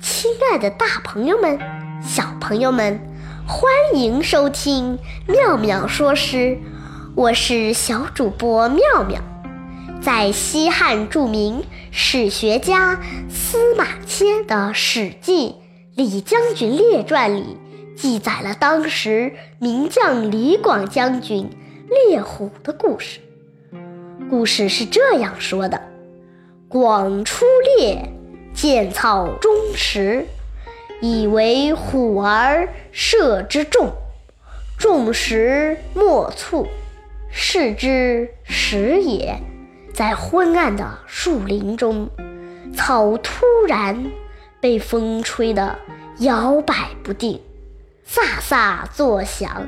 亲爱的大朋友们、小朋友们，欢迎收听妙妙说诗，我是小主播妙妙。在西汉著名史学家司马迁的《史记·李将军列传》里，记载了当时名将李广将军猎虎的故事。故事是这样说的：广出猎。见草中食，以为虎儿射之众。众食莫促，是之食也。在昏暗的树林中，草突然被风吹得摇摆不定，飒飒作响。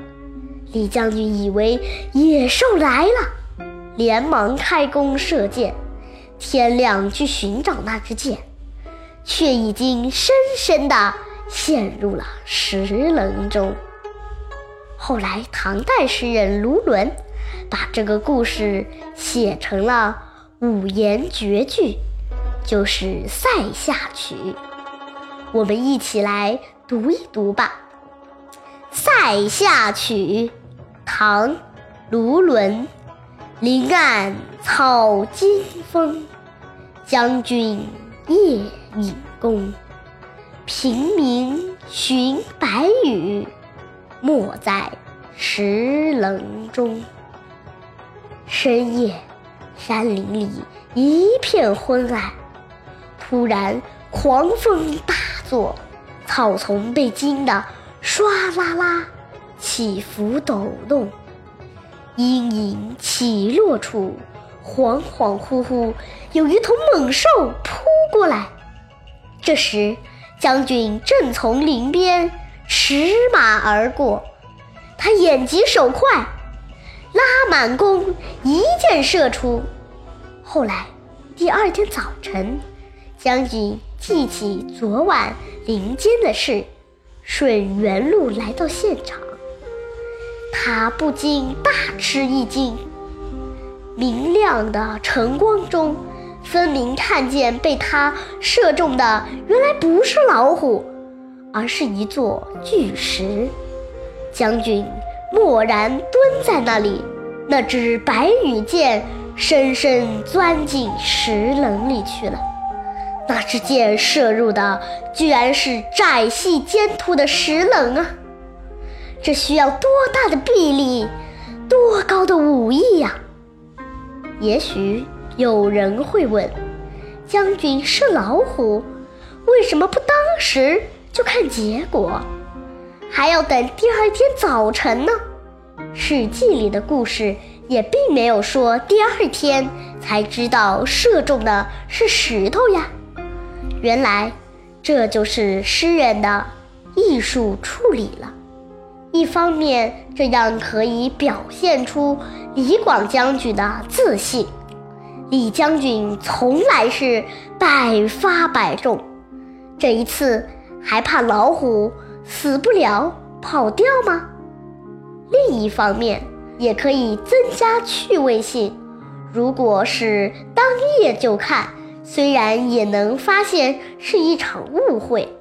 李将军以为野兽来了，连忙开弓射箭。天亮去寻找那支箭。却已经深深地陷入了石棱中。后来，唐代诗人卢纶把这个故事写成了五言绝句，就是《塞下曲》。我们一起来读一读吧，《塞下曲》唐·卢纶。林暗草惊风，将军夜。引弓，平明寻白羽，没在石棱中。深夜，山林里一片昏暗。突然，狂风大作，草丛被惊得唰啦啦起伏抖动。阴影起落处，恍恍惚惚有一头猛兽扑过来。这时，将军正从林边驰马而过，他眼疾手快，拉满弓，一箭射出。后来，第二天早晨，将军记起昨晚林间的事，顺原路来到现场，他不禁大吃一惊。明亮的晨光中。分明看见被他射中的，原来不是老虎，而是一座巨石。将军蓦然蹲在那里，那支白羽箭深深钻进石棱里去了。那支箭射入的，居然是窄细尖凸的石棱啊！这需要多大的臂力，多高的武艺呀！也许。有人会问：将军是老虎，为什么不当时就看结果，还要等第二天早晨呢？《史记》里的故事也并没有说第二天才知道射中的是石头呀。原来，这就是诗人的艺术处理了。一方面，这样可以表现出李广将军的自信。李将军从来是百发百中，这一次还怕老虎死不了跑掉吗？另一方面，也可以增加趣味性。如果是当夜就看，虽然也能发现是一场误会，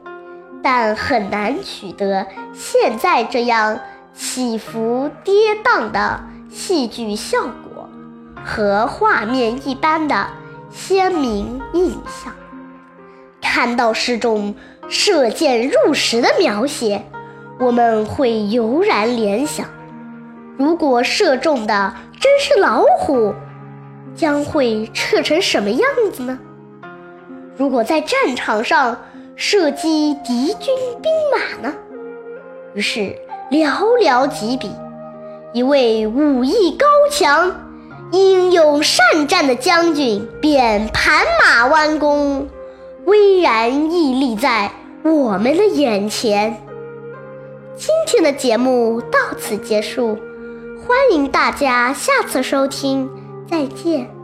但很难取得现在这样起伏跌宕的戏剧效果。和画面一般的鲜明印象。看到诗中射箭入石的描写，我们会油然联想：如果射中的真是老虎，将会射成什么样子呢？如果在战场上射击敌军兵马呢？于是寥寥几笔，一位武艺高强。英勇善战的将军便盘马弯弓，巍然屹立在我们的眼前。今天的节目到此结束，欢迎大家下次收听，再见。